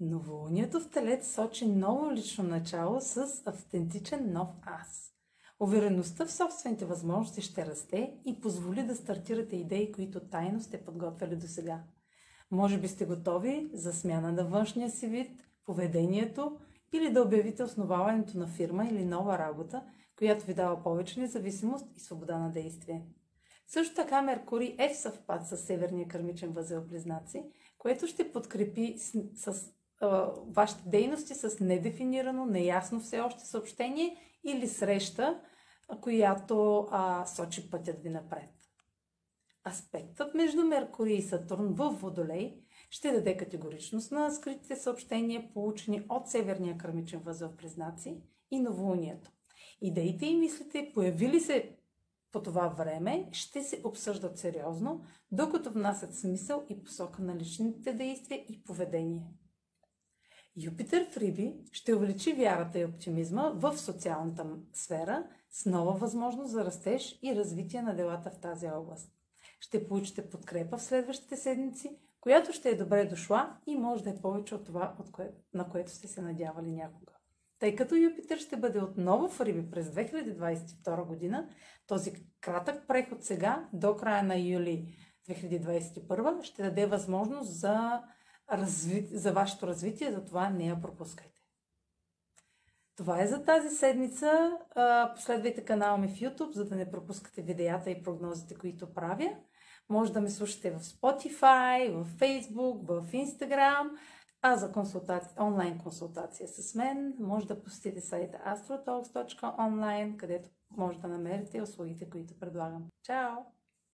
Новолунието в Телец сочи ново лично начало с автентичен нов аз. Увереността в собствените възможности ще расте и позволи да стартирате идеи, които тайно сте подготвили до сега. Може би сте готови за смяна на външния си вид, поведението или да обявите основаването на фирма или нова работа, която ви дава повече независимост и свобода на действие. Също така Меркурий е в съвпад с Северния кърмичен възел Близнаци, което ще подкрепи с, вашите дейности с недефинирано, неясно все още съобщение или среща, която а, сочи пътят ви напред. Аспектът между Меркурий и Сатурн в Водолей ще даде категоричност на скритите съобщения, получени от Северния кърмичен възел признаци и новолунието. Идеите и мислите, появили се по това време, ще се обсъждат сериозно, докато внасят смисъл и посока на личните действия и поведение. Юпитер в Риби ще увеличи вярата и оптимизма в социалната сфера с нова възможност за растеж и развитие на делата в тази област. Ще получите подкрепа в следващите седмици, която ще е добре дошла и може да е повече от това, от кое, на което сте се надявали някога. Тъй като Юпитер ще бъде отново в Риби през 2022 година, този кратък преход сега до края на юли 2021 ще даде възможност за разви... за вашето развитие, затова не я пропускайте. Това е за тази седмица. Последвайте канала ми в YouTube, за да не пропускате видеята и прогнозите, които правя. Може да ме слушате в Spotify, в Facebook, в Instagram. А за консултация, онлайн консултация с мен, може да посетите сайта astrotalks.online, където може да намерите услугите, които предлагам. Чао!